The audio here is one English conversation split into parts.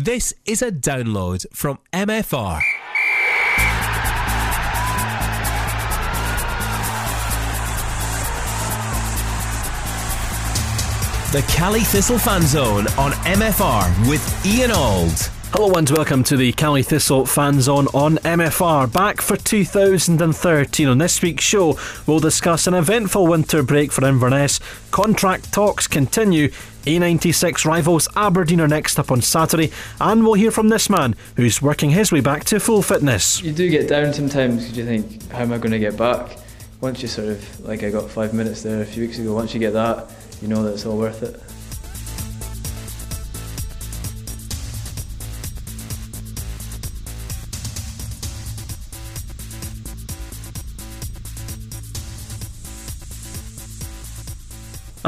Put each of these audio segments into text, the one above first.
This is a download from MFR. The Caley Thistle Fan Zone on MFR with Ian Auld. Hello and welcome to the Caley Thistle Fan Zone on MFR. Back for 2013. On this week's show, we'll discuss an eventful winter break for Inverness. Contract talks continue. A96 rivals Aberdeen are next up on Saturday, and we'll hear from this man who's working his way back to full fitness. You do get down sometimes because you think, how am I going to get back? Once you sort of, like I got five minutes there a few weeks ago, once you get that, you know that it's all worth it.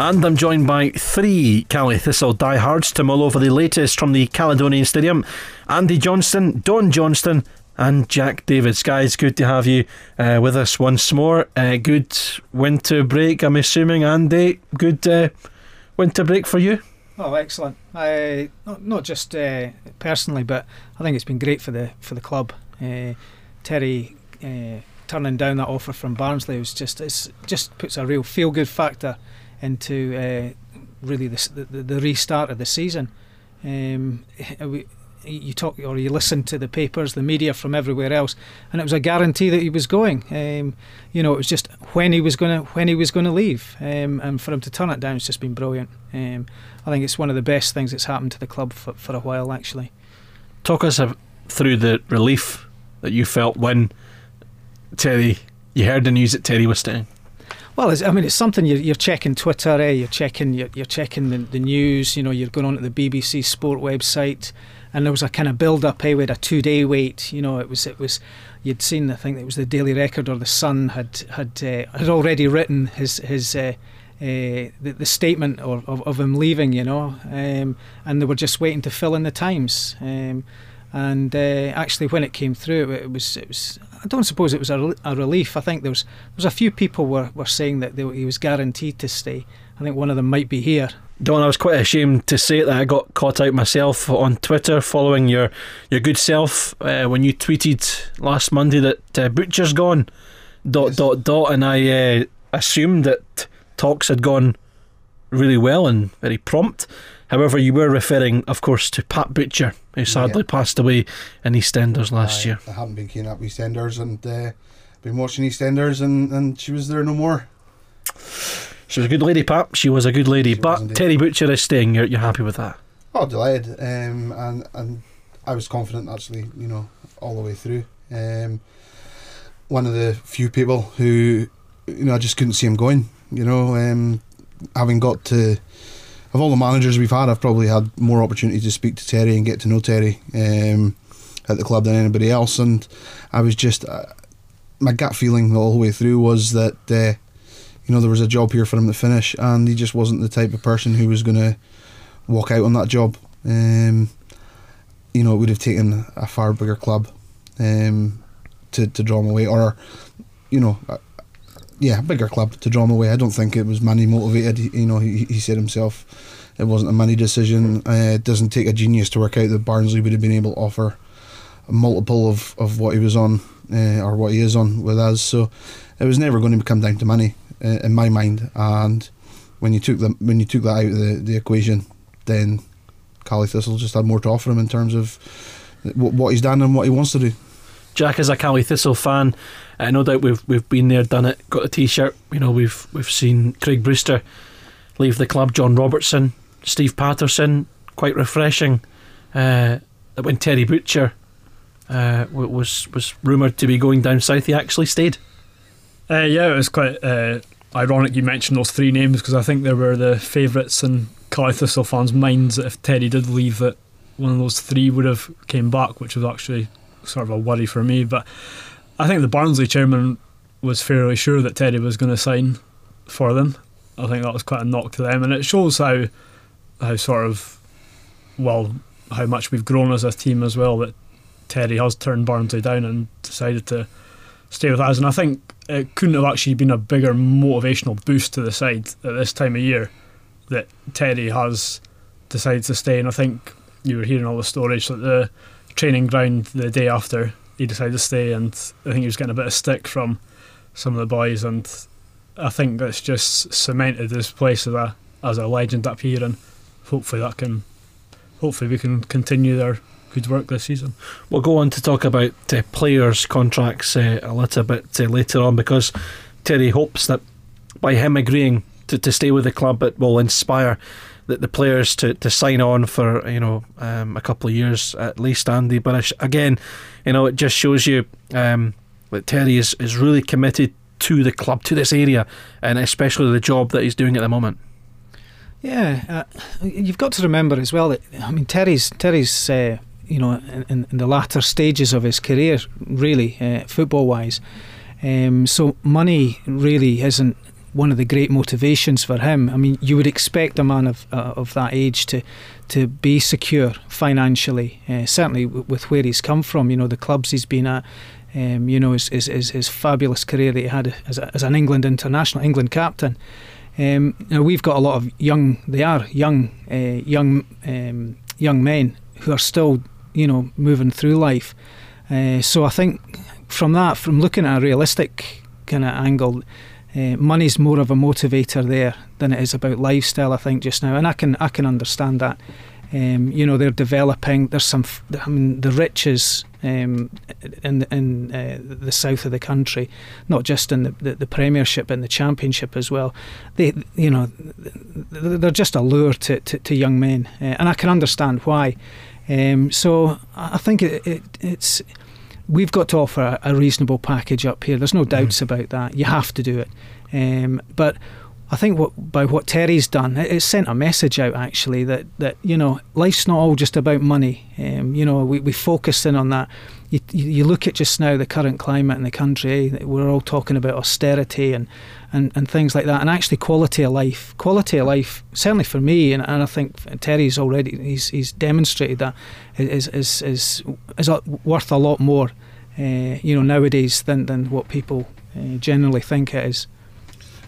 And I'm joined by three Caley Thistle diehards to mull over the latest from the Caledonian Stadium Andy Johnston, Don Johnston, and Jack Davids. Guys, good to have you uh, with us once more. Uh, good winter break, I'm assuming. Andy, good uh, winter break for you? Oh, excellent! I not, not just uh, personally, but I think it's been great for the for the club. Uh, Terry uh, turning down that offer from Barnsley was just it's just puts a real feel good factor into uh, really the, the, the restart of the season. Um, we, you talk or you listen to the papers, the media from everywhere else, and it was a guarantee that he was going. Um, you know, it was just when he was going to when he was going to leave, um, and for him to turn it down, it's just been brilliant. Um, I think it's one of the best things that's happened to the club for, for a while, actually. Talk us through the relief that you felt when Terry, you heard the news that Terry was staying. Well, I mean, it's something you're, you're checking Twitter, eh? You're checking, you're, you're checking the, the news. You know, you're going on to the BBC Sport website, and there was a kind of build-up. Eh? We had a two-day wait. You know, it was it was you'd seen. I think it was the Daily Record or the Sun had had uh, had already written his his. Uh, uh, the, the statement of, of, of, him leaving, you know, um, and they were just waiting to fill in the times. Um, and uh, actually, when it came through, it was it was. I don't suppose it was a, a relief. I think there was there was a few people were, were saying that they, he was guaranteed to stay. I think one of them might be here. Don, I was quite ashamed to say that I got caught out myself on Twitter following your your good self uh, when you tweeted last Monday that uh, Butcher's gone. Dot yes. dot dot, and I uh, assumed that talks had gone really well and very prompt. However, you were referring, of course, to Pat Butcher, who sadly yeah. passed away in EastEnders last I, year. I haven't been keen up EastEnders and uh, been watching EastEnders, and, and she was there no more. She was a good lady, Pat. She was a good lady. She but Terry Butcher is staying. You're, you're happy with that? Oh, delighted. Um, and and I was confident actually. You know, all the way through. Um, one of the few people who, you know, I just couldn't see him going. You know, um, having got to of all the managers we've had, I've probably had more opportunity to speak to Terry and get to know Terry um, at the club than anybody else. And I was just, uh, my gut feeling all the way through was that, uh, you know, there was a job here for him to finish, and he just wasn't the type of person who was going to walk out on that job. Um, you know, it would have taken a far bigger club um, to, to draw him away, or, you know, yeah, bigger club to draw him away. I don't think it was money motivated. You know, he, he said himself it wasn't a money decision. Uh, it doesn't take a genius to work out that Barnsley would have been able to offer a multiple of, of what he was on uh, or what he is on with us. So it was never going to come down to money uh, in my mind. And when you took the when you took that out of the, the equation, then Caley Thistle just had more to offer him in terms of what, what he's done and what he wants to do. Jack is a Caley Thistle fan. Uh, no doubt we've we've been there, done it, got a T-shirt. You know, we've we've seen Craig Brewster leave the club, John Robertson, Steve Paterson. Quite refreshing. Uh, when Terry Butcher uh, was was rumoured to be going down south, he actually stayed. Uh, yeah, it was quite uh, ironic you mentioned those three names because I think they were the favourites in Caley Thistle fans' minds that if Terry did leave, that one of those three would have came back, which was actually sort of a worry for me. But I think the Barnsley chairman was fairly sure that Terry was going to sign for them. I think that was quite a knock to them, and it shows how how sort of well how much we've grown as a team as well. That Terry has turned Barnsley down and decided to stay with us, and I think it couldn't have actually been a bigger motivational boost to the side at this time of year that Terry has decided to stay. And I think you were hearing all the stories that the training ground the day after he decided to stay, and I think he was getting a bit of stick from some of the boys, and I think that's just cemented his place as a as a legend up here, and hopefully that can, hopefully we can continue their good work this season. We'll go on to talk about uh, players' contracts uh, a little bit uh, later on because Terry hopes that by him agreeing to, to stay with the club, it will inspire the, the players to, to sign on for you know um, a couple of years at least, Andy. But again, you know, it just shows you um, that Terry is, is really committed to the club, to this area, and especially the job that he's doing at the moment. Yeah, uh, you've got to remember as well that I mean Terry's Terry's uh, you know in, in, the latter stages of his career, really uh, football wise. Um, so money really isn't one of the great motivations for him. I mean, you would expect a man of uh, of that age to to be secure financially. Uh, certainly, w- with where he's come from, you know, the clubs he's been at. Um, you know, his, his, his, his, fabulous career that he had as, a, as an England international, England captain. Um, know, we've got a lot of young, they are young, uh, young, um, young men who are still, you know, moving through life. Uh, so I think from that, from looking at a realistic kind of angle, uh, money's more of a motivator there than it is about lifestyle. I think just now, and I can I can understand that. Um, you know, they're developing. There's some. I mean, the riches um, in in uh, the south of the country, not just in the, the, the, Premiership and the Championship as well. They, you know, they're just a lure to, to, to young men, uh, and I can understand why. Um, so I think it, it, it's we've got to offer a, reasonable package up here. There's no mm-hmm. doubts mm. about that. You have to do it. Um, but I think what by what Terry's done, it, it, sent a message out actually that, that you know life's not all just about money. Um, you know we we focused in on that. You, you look at just now the current climate in the country. Eh, we're all talking about austerity and, and, and things like that, and actually quality of life. Quality of life, certainly for me, and, and I think Terry's already he's he's demonstrated that is is is is worth a lot more, uh, you know, nowadays than than what people uh, generally think it is.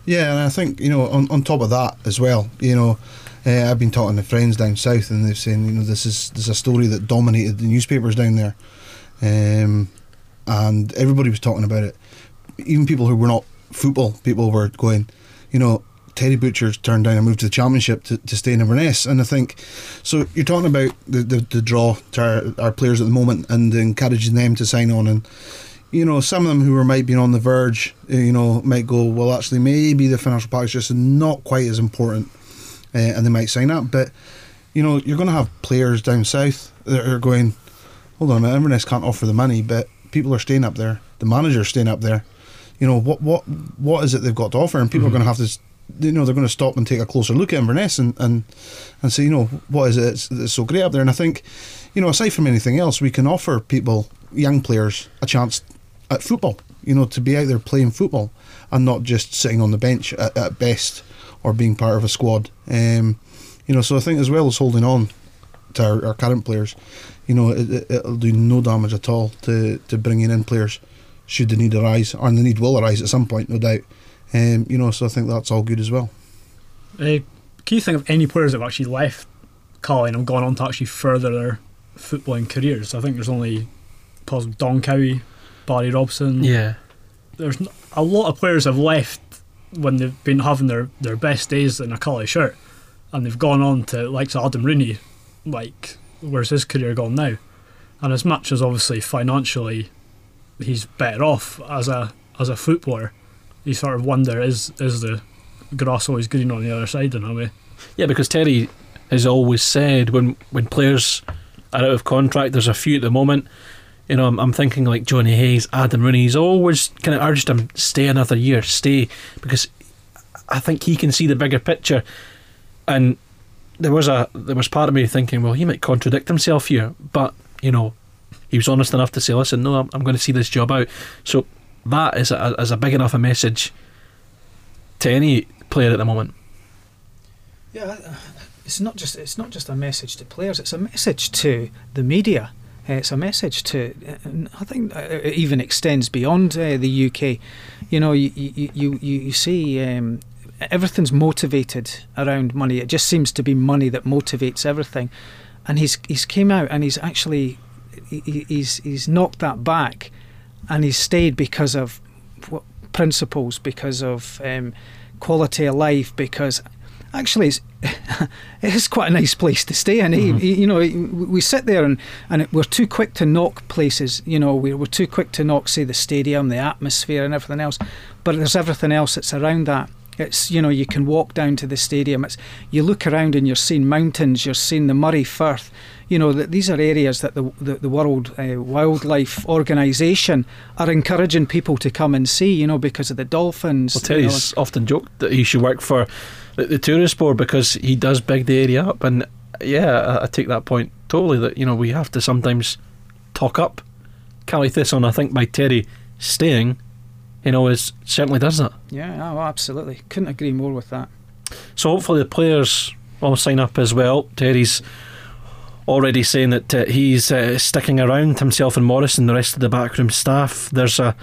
Yeah, and I think you know on, on top of that as well, you know, uh, I've been talking to friends down south, and they've saying you know this is this is a story that dominated the newspapers down there, um, and everybody was talking about it. Even people who were not football people were going, you know, Terry Butcher's turned down a move to the championship to, to stay in Inverness, and I think so. You're talking about the the, the draw to our, our players at the moment and encouraging them to sign on and you know, some of them who are might be on the verge, uh, you know, might go, well, actually, maybe the financial package is not quite as important, uh, and they might sign up. But you know, you're going to have players down south that are going, hold on Inverness can't offer the money, but people are staying up there, the manager's staying up there. You know, what what what is it they've got to offer, and people mm-hmm. are going to have to. You know they're going to stop and take a closer look at Inverness and, and, and say you know what is it that's, that's so great up there and I think you know aside from anything else we can offer people young players a chance at football. You know, to be out there playing football and not just sitting on the bench at, at best or being part of a squad. Um, you know, so I think as well as holding on to our, our current players, you know, it, will do no damage at all to, to bringing in players should the need arise, and the need will arise at some point, no doubt. Um, you know, so I think that's all good as well. Uh, can you think of any players that have actually left Calling and gone on to actually further their footballing careers? I think there's only possibly Don Cowie, Barry Robson. Yeah. There's a lot of players have left when they've been having their, their best days in a Caley shirt and they've gone on to like Adam Rooney, like where's his career gone now? And as much as obviously financially he's better off as a as a footballer, you sort of wonder is is the grass always green on the other side in a way? Yeah, because Terry has always said when when players are out of contract, there's a few at the moment you know, I'm, I'm thinking like Johnny Hayes, Adam Rooney. He's always kind of urged him stay another year, stay because I think he can see the bigger picture. And there was a there was part of me thinking, well, he might contradict himself here, but you know, he was honest enough to say, listen, no, I'm, I'm going to see this job out. So that is a, a big enough a message to any player at the moment. Yeah, it's not just it's not just a message to players; it's a message to the media. Uh, it's a message to, I think it even extends beyond uh, the UK. You know, you you you, you see um, everything's motivated around money. It just seems to be money that motivates everything. and he's he's came out and he's actually he, he's he's knocked that back, and he's stayed because of what, principles, because of um, quality of life, because actually it's it is quite a nice place to stay and Mm-hmm. You know, we sit there and, and we're too quick to knock places. You know, we're, we're too quick to knock, say, the stadium, the atmosphere, and everything else. But there's everything else that's around that. It's you know you can walk down to the stadium. It's you look around and you're seeing mountains. You're seeing the Moray Firth. You know that these are areas that the the, the World uh, Wildlife Organization are encouraging people to come and see. You know because of the dolphins. Well, Terry's you know. often joked that he should work for the, the tourist board because he does big the area up. And yeah, I, I take that point totally. That you know we have to sometimes talk up Caley Thistle. I think by Terry staying you know, is, certainly does that. Yeah, oh, absolutely. Couldn't agree more with that. So hopefully the players will sign up as well. Terry's already saying that uh, he's uh, sticking around himself and Maurice and the rest of the backroom staff. There's a,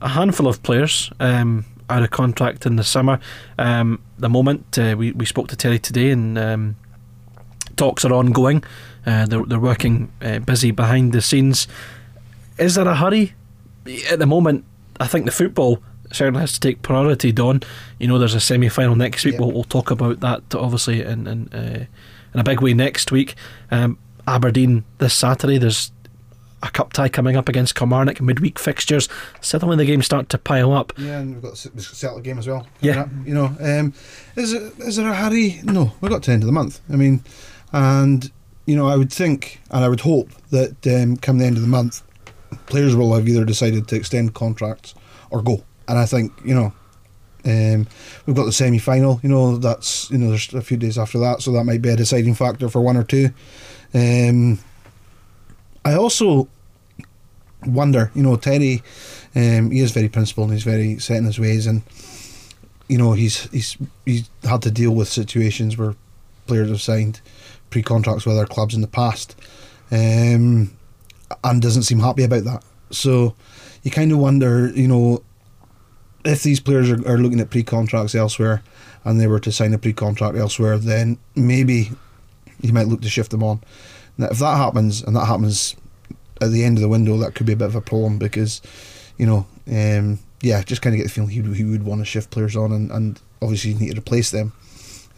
a handful of players um, out of contract in the summer. Um, the moment uh, we we spoke to Terry today and um, talks are ongoing. Uh, they're they're working uh, busy behind the scenes. Is there a hurry? At the moment, I think the football certainly has to take priority. Don, you know, there's a semi final next week. We'll, we'll, talk about that obviously in in, uh, in a big way next week. Um, Aberdeen this Saturday. There's a cup tie coming up against Kilmarnock midweek fixtures. Suddenly the games start to pile up. Yeah, and we've got the Celtic game as well. Yeah, you know, um, is it is there a hurry? No, we've got to the end of the month. I mean, and you know, I would think and I would hope that um, come the end of the month, players will have either decided to extend contracts or go. And I think you know, um, we've got the semi final. You know, that's you know, there's a few days after that, so that might be a deciding factor for one or two. Um, I also wonder, you know, Terry, um, he is very principled and he's very set in his ways, and you know, he's he's he's had to deal with situations where players have signed pre-contracts with other clubs in the past. Um, and doesn't seem happy about that. So you kind of wonder, you know, if these players are, are looking at pre contracts elsewhere and they were to sign a pre contract elsewhere, then maybe you might look to shift them on. Now, if that happens and that happens at the end of the window, that could be a bit of a problem because, you know, um, yeah, just kind of get the feeling he would, he would want to shift players on and, and obviously you need to replace them.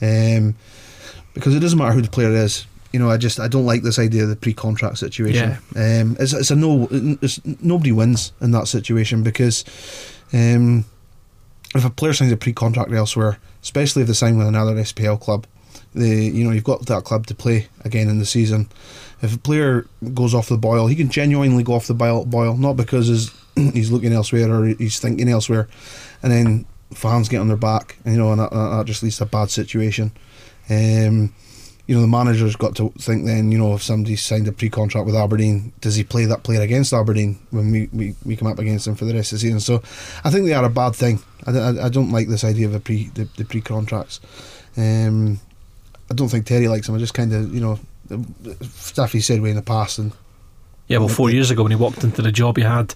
Um, because it doesn't matter who the player is, you know, I just I don't like this idea of the pre-contract situation. Yeah. Um, it's, it's a no. It's, nobody wins in that situation because um, if a player signs a pre-contract elsewhere, especially if they sign with another SPL club, they you know you've got that club to play again in the season. If a player goes off the boil, he can genuinely go off the boil, not because he's, he's looking elsewhere or he's thinking elsewhere, and then fans get on their back, you know, and that, that just leads to a bad situation. Um, you know, the manager's got to think then, you know, if somebody's signed a pre contract with Aberdeen, does he play that player against Aberdeen when we, we, we come up against them for the rest of the season? So I think they are a bad thing. I, I, I don't like this idea of a pre the, the pre contracts. Um, I don't think Terry likes him. I just kind of, you know, stuff he said way in the past. and Yeah, well, four years ago when he walked into the job, he had.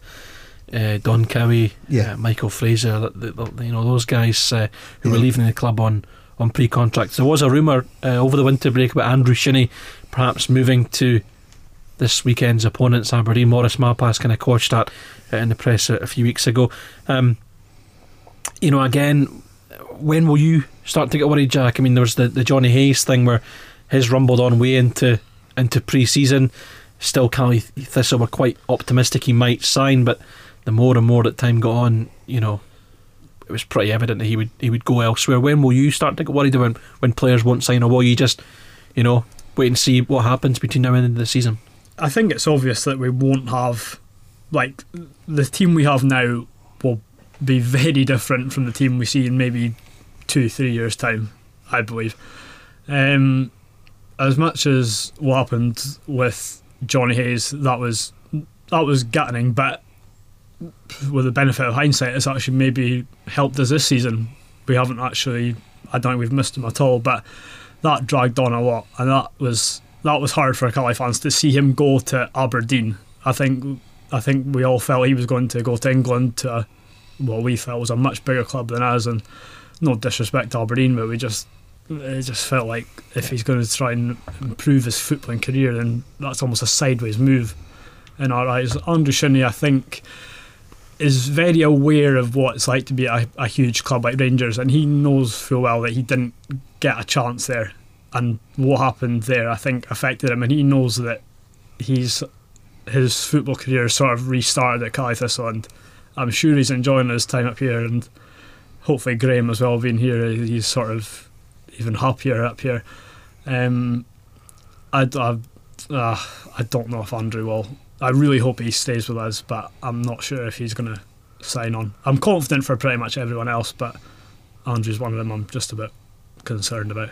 Uh, Don Cowie, yeah. Uh, Michael Fraser, the, the, the, you know those guys uh, who yeah. were leaving the club on on pre-contracts. There was a rumour uh, over the winter break about Andrew Shinnie perhaps moving to this weekend's opponents, Aberdeen. Maurice Malpas kind of quashed that uh, in the press a, a few weeks ago. Um, you know, again, when will you start to get worried, Jack? I mean, there was the, the Johnny Hayes thing where his rumbled on way into into pre-season. Still, Caley Thistle were quite optimistic he might sign, but the more and more that time got on, you know, it was pretty evident that he would he would go elsewhere. When will you start to get worried when when players won't sign, or will you just, you know, wait and see what happens between now and the end of the season? I think it's obvious that we won't have like the team we have now will be very different from the team we see in maybe two three years time. I believe. Um, as much as what happened with Johnny Hayes, that was that was gutting, but with the benefit of hindsight, it's actually maybe helped us this season. We haven't actually, I don't think we've missed him at all, but that dragged on a lot, and that was that was hard for Caley fans to see him go to Aberdeen. I think I think we all felt he was going to go to England to well, we felt was a much bigger club than us, and no disrespect to Aberdeen, but we just it just felt like if he's going to try and improve his footballing career, then that's almost a sideways move. In our eyes. Andrew Shinnie, I think, is very aware of what it's like to be a, a huge club like Rangers, and he knows full well that he didn't get a chance there, and what happened there, I think, affected him, and he knows that he's his football career sort of restarted at Caley Thistle, and I'm sure he's enjoying his time up here, and hopefully Graham as well being here, he's sort of even happier up here. Um, I, I, uh, I don't know if Andrew will. I really hope he stays with us, but I'm not sure if he's going to sign on. I'm confident for pretty much everyone else, but Andrew's one of them I'm just a bit concerned about.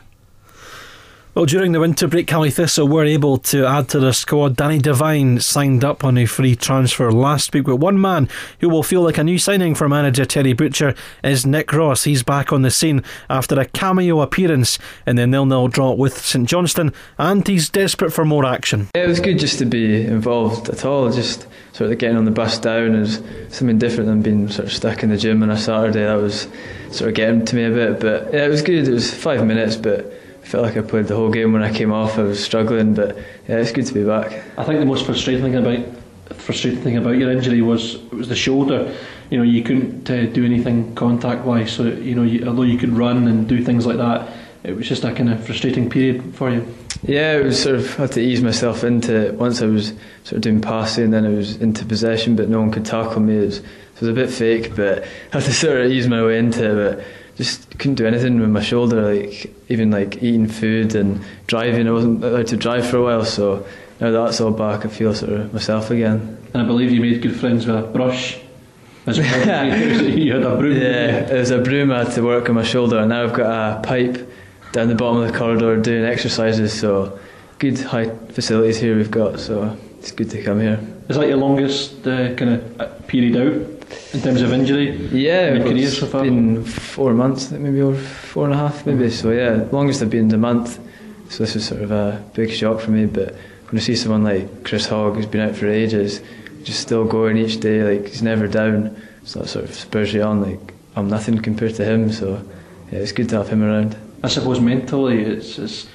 Well, during the winter break, Caley Thistle were able to add to their squad. Danny Devine signed up on a free transfer last week, but one man who will feel like a new signing for manager Terry Butcher is Nick Ross. He's back on the scene after a cameo appearance in the nil-nil draw with St Johnstone, and he's desperate for more action. Yeah, it was good just to be involved at all. Just sort of getting on the bus down is something different than being sort of stuck in the gym on a Saturday. That was sort of getting to me a bit, but yeah, it was good. It was five minutes, but I felt like I played the whole game when I came off. I was struggling, but yeah, it's good to be back. I think the most frustrating thing about frustrating thing about your injury was it was the shoulder. You know, you couldn't uh, do anything contact wise. So you know, you, although you could run and do things like that, it was just a kind of frustrating period for you. Yeah, it was sort of had to ease myself into it. Once I was sort of doing passing, then I was into possession, but no one could tackle me. It was, it was a bit fake, but I had to sort of ease my way into it. But just couldn't do anything with my shoulder, like even like eating food and driving. I wasn't allowed to drive for a while, so now that's all back, I feel sort of myself again. And I believe you made good friends with a brush. As well. you had a broom. Yeah, there's a broom I had to work on my shoulder, and now I've got a pipe down the bottom of the corridor doing exercises. So good high facilities here we've got. So it's good to come here. Is that your longest uh, kind of period out? In terms of injury? Yeah, in your it's so been four months, maybe or four and a half, maybe. Mm. So yeah, longest I've been is a month. So this was sort of a big shock for me. But when I see someone like Chris Hogg, who's been out for ages, just still going each day, like he's never down. So that sort of spurs you on. Like I'm nothing compared to him. So yeah, it's good to have him around. I suppose mentally, it's, it's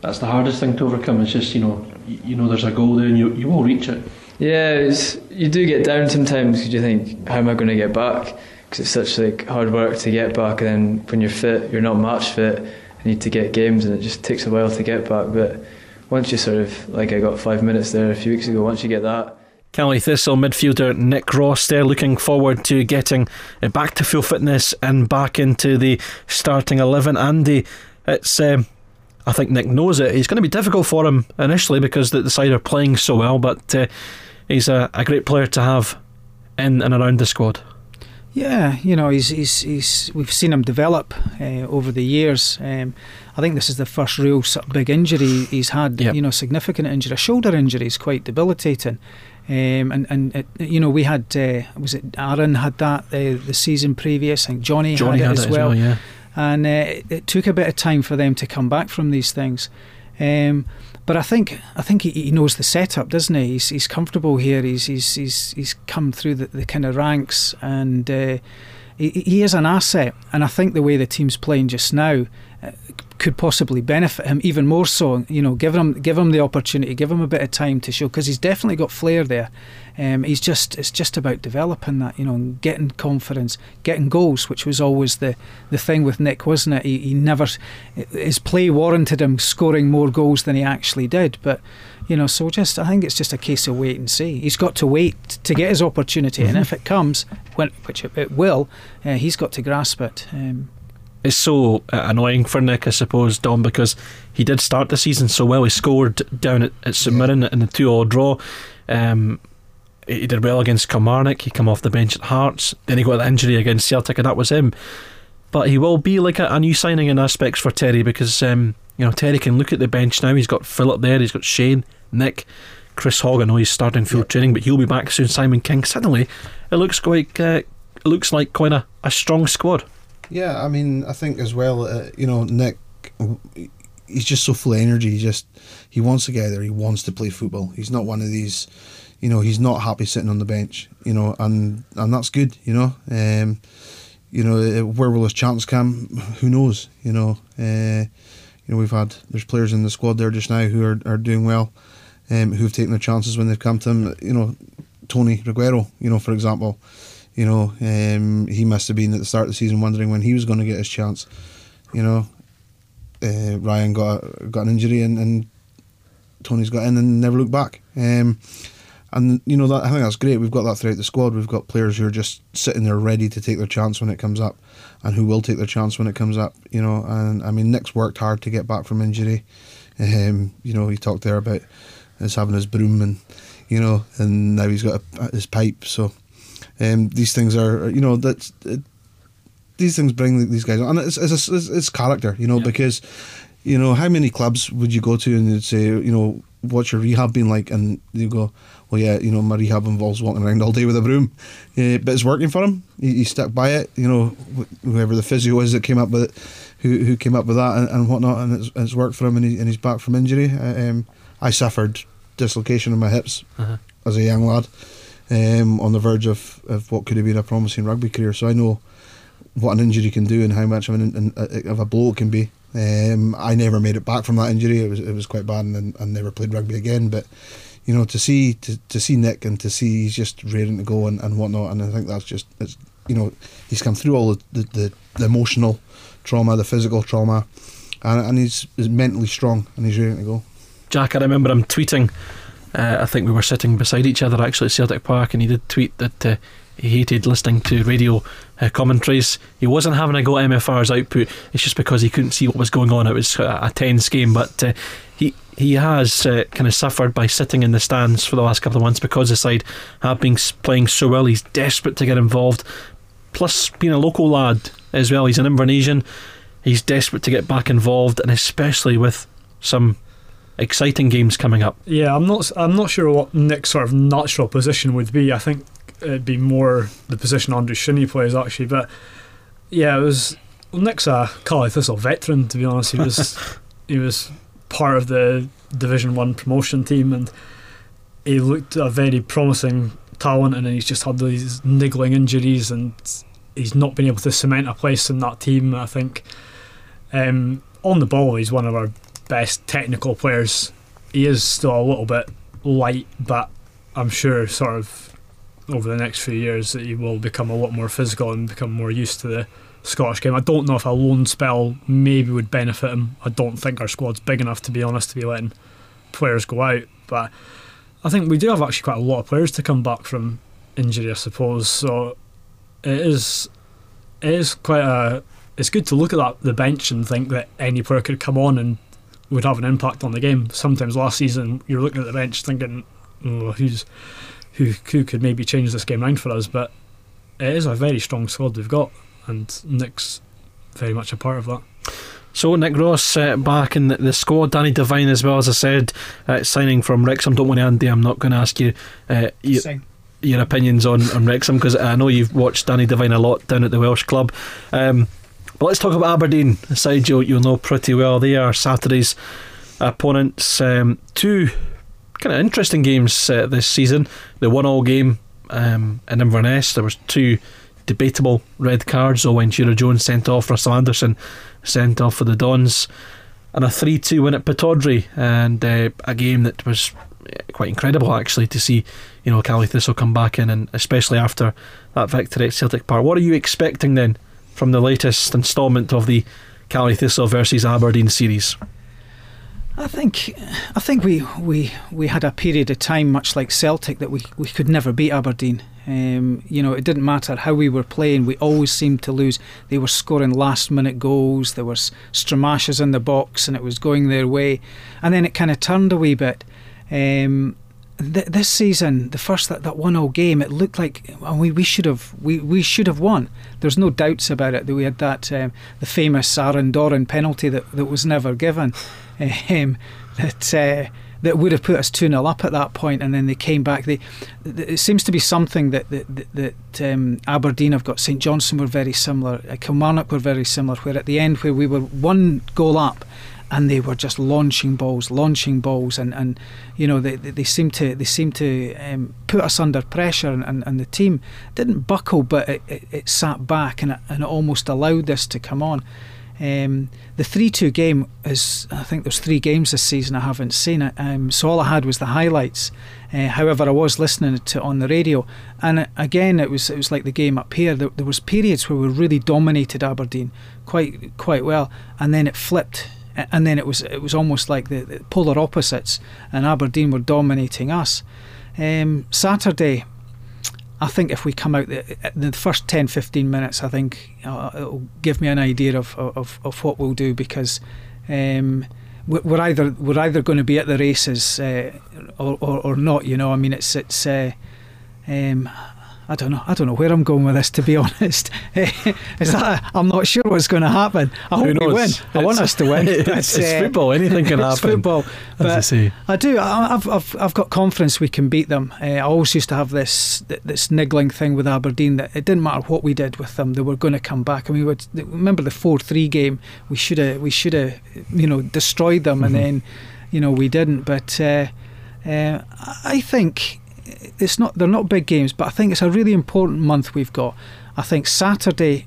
that's the hardest thing to overcome. It's just you know, you, you know, there's a goal there, and you you will reach it. Yeah, you do get down sometimes because you think, how am I going to get back? Because it's such like hard work to get back, and then when you're fit, you're not match fit. You need to get games, and it just takes a while to get back. But once you sort of like I got five minutes there a few weeks ago, once you get that. Caley Thistle midfielder Nick Ross there looking forward to getting back to full fitness and back into the starting 11. Andy, it's um, I think Nick knows it. It's going to be difficult for him initially because the, the side are playing so well, but uh, he's a, a great player to have in and around the squad. Yeah, you know, he's he's, he's we've seen him develop uh, over the years. Um, I think this is the first real sort of big injury he's had. Yep. You know, significant injury. A shoulder injury is quite debilitating. Um, and and it, you know we had uh, was it Aaron had that uh, the season previous. I think Johnny, Johnny had, had it as it well. yeah. and uh, it, it took a bit of time for them to come back from these things. Um, but I think I think he, he knows the setup, doesn't he? He's, he's comfortable here. He's he's he's, he's come through the, the kind of ranks, and uh, he, he is an asset. And I think the way the team's playing just now uh, could possibly benefit him even more so. You know, give him give him the opportunity, give him a bit of time to show because he's definitely got flair there. Um, he's just it's just about developing that, you know, and getting confidence, getting goals, which was always the, the thing with Nick, wasn't it? He, he never his play warranted him scoring more goals than he actually did, but you know, so just I think it's just a case of wait and see. He's got to wait to get his opportunity, Mm-hmm. and if it comes, when, which it, it will, uh, he's got to grasp it. Um, It's so uh, annoying for Nick, I suppose, Don, because he did start the season so well. He scored down at, at St Mirren in the two-all draw. Um, he did well against Kilmarnock. He come off the bench at Hearts. Then he got the injury against Celtic, and that was him. But he will be like a, a new signing in aspects for Terry because um, you know Terry can look at the bench now. He's got Philip there. He's got Shane, Nick, Chris Hogg. I know he's starting field training, but he'll be back soon. Simon King. Suddenly, it looks quite. Uh, it looks like quite a, a strong squad. Yeah, I mean, I think as well, uh, you know, Nick, he's just so full of energy. He just he wants to get there. He wants to play football. He's not one of these, you know, he's not happy sitting on the bench. You know, and and that's good. You know, um, you know, uh, where will his chance come? Who knows? You know, uh, you know, we've had there's players in the squad there just now who are, are doing well, um, who've taken their chances when they've come to him. You know, Tony Reguero, you know, for example, you know, um, he must have been at the start of the season wondering when he was going to get his chance. You know, uh, Ryan got got an injury and, and Tony's got in and never looked back. Um, and you know that I think that's great. We've got that throughout the squad. We've got players who are just sitting there ready to take their chance when it comes up, and who will take their chance when it comes up. You know, and I mean Nick's worked hard to get back from injury. Um, you know, he talked there about us having his broom and you know, and now he's got a, his pipe. So um, these things are you know that's it, these things bring these guys on. And it's it's, it's, it's character, you know, Yeah. because you know how many clubs would you go to and you'd say you know what's your rehab been like, and you go well, yeah, you know, my rehab involves walking around all day with a broom, uh, but it's working for him. He, he stuck by it. You know, wh- whoever the physio is that came up with it, who who came up with that and, and whatnot, and it's, it's worked for him, and, he, and he's back from injury. Uh, um, I suffered dislocation in my hips Uh-huh. as a young lad, um, on the verge of, of what could have been a promising rugby career. So I know what an injury can do and how much of, an, of a blow it can be. Um, I never made it back from that injury. It was it was quite bad, and I never played rugby again. But you know, to see to, to see Nick and to see he's just raring to go and, and whatnot, and I think that's just it's you know he's come through all the the, the, emotional trauma, the physical trauma, and, and he's, he's mentally strong and he's raring to go. Jack, I remember him tweeting. Uh, I think we were sitting beside each other actually at Celtic Park, and he did tweet that uh, he hated listening to radio uh, commentaries. He wasn't having a go at MFR's output. It's just because he couldn't see what was going on. It was a, a tense game, but uh, he he has uh, kind of suffered by sitting in the stands for the last couple of months because the side have been playing so well. He's desperate to get involved. Plus, being a local lad as well, he's an Invernessian. He's desperate to get back involved, and especially with some exciting games coming up. Yeah, I'm not. I'm not sure what Nick's sort of natural position would be. I think it'd be more the position Andrew Shinnie plays actually. But yeah, it was. Well, Nick's a Caley Thistle veteran. To be honest, he was he was part of the Division One promotion team, and he looked a very promising talent. And then he's just had these niggling injuries, and he's not been able to cement a place in that team. I think um, on the ball, he's one of our best technical players. He is still a little bit light, but I'm sure sort of over the next few years that he will become a lot more physical and become more used to the Scottish game. I don't know if a loan spell maybe would benefit him. I don't think our squad's big enough to be honest to be letting players go out, but I think we do have actually quite a lot of players to come back from injury, I suppose. So it is it is quite a it's good to look at that the bench and think that any player could come on and would have an impact on the game. Sometimes last season you're looking at the bench thinking, oh, who's who who could maybe change this game round for us? But it is a very strong squad we've got, and Nick's very much a part of that. So Nick Ross uh, back in the, the squad, Danny Devine as well as I said, uh, signing from Wrexham. Don't worry, Andy, I'm not going to ask you uh, your, your opinions on, on Wrexham because I know you've watched Danny Devine a lot down at the Welsh club. Um, but let's talk about Aberdeen, a side you, you'll know pretty well. They are Saturday's opponents. Um, two kind of interesting games uh, this season. The one-all game um, in Inverness. There was two debatable red cards. Owen Shearer Jones sent off. Russell Anderson sent off for the Dons, and a three-two win at Pittodrie, and uh, a game that was uh, quite incredible actually to see. You know, Caley Thistle come back in, and especially after that victory at Celtic Park. What are you expecting then from the latest instalment of the Caley Thistle versus Aberdeen series? I think I think we, we we had a period of time, much like Celtic, that we, we could never beat Aberdeen. Um, you know, it didn't matter how we were playing; we always seemed to lose. They were scoring last-minute goals. There was stramashes in the box, and it was going their way. And then it kind of turned a wee bit. Um, th- this season, the first that, that one-all game, it looked like we, we should have we, we should have won. There's no doubts about it that we had that um, the famous Aaron Doran penalty that, that was never given. Um, that uh, that would have put us 2 0 up at that point, and then they came back. They, th- it seems to be something that that, that, that um, Aberdeen have got. St Johnstone were very similar, uh, Kilmarnock were very similar, where at the end, where we were one goal up, and they were just launching balls, launching balls, and, and you know they, they, they seem to they seem to um, put us under pressure, and, and, and the team didn't buckle, but it, it, it sat back and it, and it almost allowed this to come on. Um, the 3 2 game is, I think there's three games this season I haven't seen it. Um, so all I had was the highlights. Uh, however, I was listening to on the radio, and again, it was it was like the game up here. There, there was periods where we really dominated Aberdeen quite quite well, and then it flipped, and then it was it was almost like the, the polar opposites, and Aberdeen were dominating us. Um, Saturday, I think if we come out the, the first 10 15 minutes, I think uh, it'll give me an idea of, of, of what we'll do because um, we're either we're either going to be at the races uh, or, or, or not. You know, I mean, it's it's. Uh, um, I don't know. I don't know where I'm going with this. To be honest, is that I'm not sure what's going to happen. I hope we win. I want us to win. It's, it's uh, football. Anything can happen. it's football. As I. I do. I, I've, I've I've got confidence we can beat them. Uh, I always used to have this this niggling thing with Aberdeen that it didn't matter what we did with them, they were going to come back. I mean, we would, remember the four three game? We should have we should have you know destroyed them, mm-hmm. and then you know we didn't. But uh, uh, I think it's not they're not big games, but I think it's a really important month we've got. I think Saturday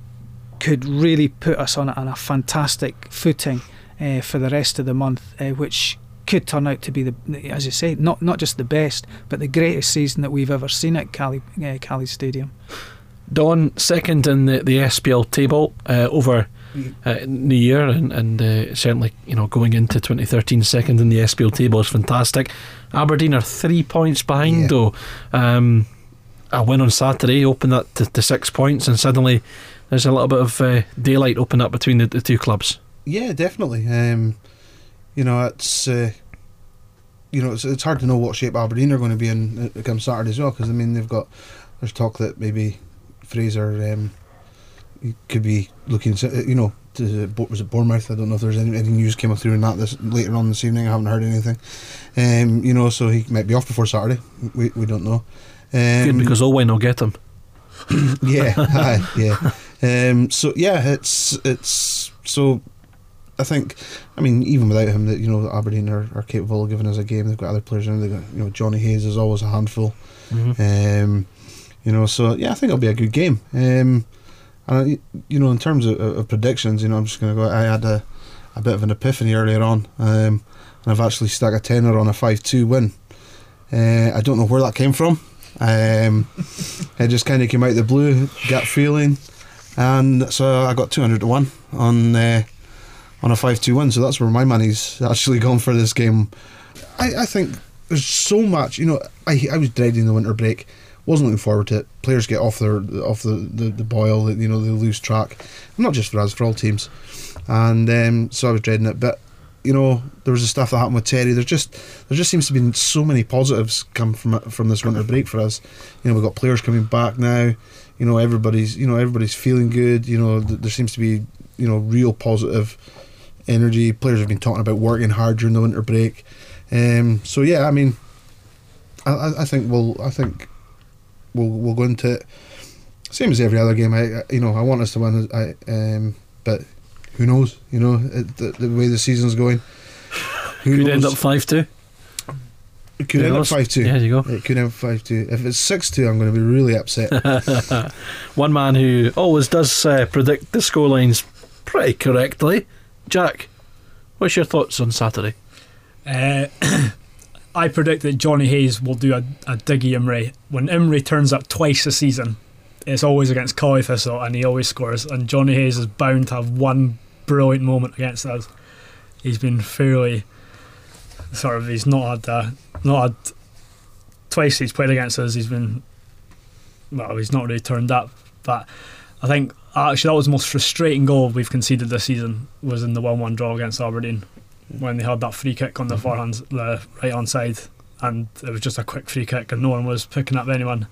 could really put us on a, on a fantastic footing uh, for the rest of the month, uh, which could turn out to be the, as you say, not not just the best, but the greatest season that we've ever seen at Caley uh, Caley Stadium. Don second in the, the SPL table over uh, New Year, and, and uh, certainly you know going into 2013, second in the SPL table is fantastic. Aberdeen are three points behind yeah. though. Um, a win on Saturday opened that to, to, six points, and suddenly there's a little bit of uh, daylight open up between the, the two clubs. Yeah, definitely. Um, you know, it's uh, you know it's, it's hard to know what shape Aberdeen are going to be in uh, come Saturday as well because I mean they've got there's talk that maybe Fraser um, could be looking, you know, to, was it Bournemouth? I don't know if there's any, any news came through in that this later on this evening. I haven't heard anything. Um, you know, so he might be off before Saturday. We we don't know. Um, Good because Owen will get him. yeah, aye, yeah. Um, so yeah, it's it's so. I think, I mean, even without him, that you know, Aberdeen are, are capable of giving us a game. They've got other players in. They've got you know Johnny Hayes is always a handful. Mm-hmm. Um, you know, so yeah, I think it'll be a good game. Um, and you know, in terms of, of predictions, you know, I'm just going to go. I had a, a bit of an epiphany earlier on, um, and I've actually stuck a tenner on a five-two win. Uh, I don't know where that came from. Um, it just kind of came out the blue, gut feeling, and so I got two hundred to one on uh, on a five-two win. So that's where my money's actually gone for this game. I, I think there's so much. You know, I I was dreading the winter break wasn't looking forward to it. Players get off their off the, the, the boil, you know, they lose track. Not just for us, for all teams. And um, so I was dreading it. But you know, there was the stuff that happened with Terry. There's just there just seems to be so many positives come from from this winter break for us. You know, we've got players coming back now. You know, everybody's you know everybody's feeling good. You know, th- there seems to be you know real positive energy. Players have been talking about working hard during the winter break. Um, so yeah, I mean, I, I think we'll I think we'll we'll go into it same as every other game. I, you know I want us to win. I um, but who knows? You know the, the way the season's going. Who could knows? end up five two. It could end up five two. Yeah, you go. It could end up five two. If it's six two, I'm going to be really upset. One man who always does uh, predict the scorelines pretty correctly, Jack. What's your thoughts on Saturday? Uh, I predict that Johnny Hayes will do a, a Dougie Imrie. When Imrie turns up twice a season, it's always against Caley Thistle and he always scores. And Johnny Hayes is bound to have one brilliant moment against us. He's been fairly sort of he's not had uh, not had twice he's played against us. He's been well, he's not really turned up. But I think actually that was the most frustrating goal we've conceded this season was in the one-one draw against Aberdeen when they had that free kick on the mm-hmm. forehand, the right hand side, and it was just a quick free kick, and no one was picking up anyone.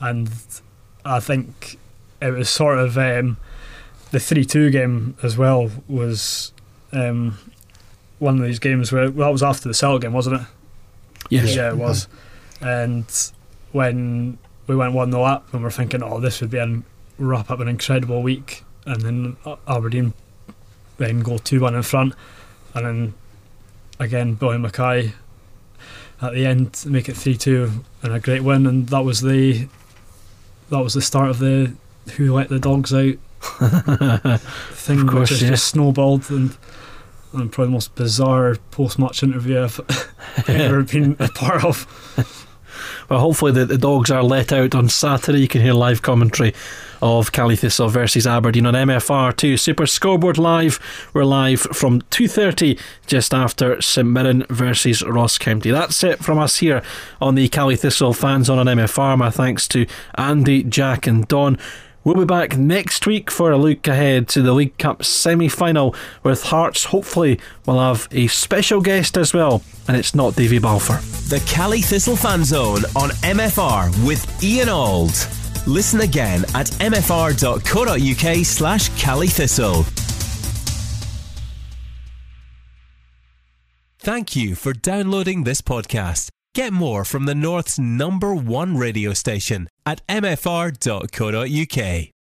And I think it was sort of um, the three-two game as well was um, one of these games where well, that was after the Celtic game, wasn't it? Yes. Yeah, it was. And when we went one 0 up, and we're thinking, oh, this would be a wrap up an incredible week, and then Aberdeen then go two one in front and then again Billy McKay at the end make it three two and a great win, and that was the that was the start of the who let the dogs out thing, course, which yeah. just snowballed and. And probably the most bizarre post-match interview I've ever been a part of. Well, hopefully the, the dogs are let out on Saturday. You can hear live commentary of Caley Thistle versus Aberdeen on MFR2 Super Scoreboard Live. We're live from 2.30 just after St Mirren versus Ross County. That's it from us here on the Caley Thistle fans on an MFR. My thanks to Andy, Jack and Don. We'll be back next week for a look ahead to the League Cup semi final with Hearts. Hopefully, we'll have a special guest as well, and it's not Davy Balfour. The Caley Thistle Fan Zone on MFR with Ian Auld. Listen again at mfr.co.uk slash Caley Thistle. Thank you for downloading this podcast. Get more from the North's number one radio station at mfr.co.uk.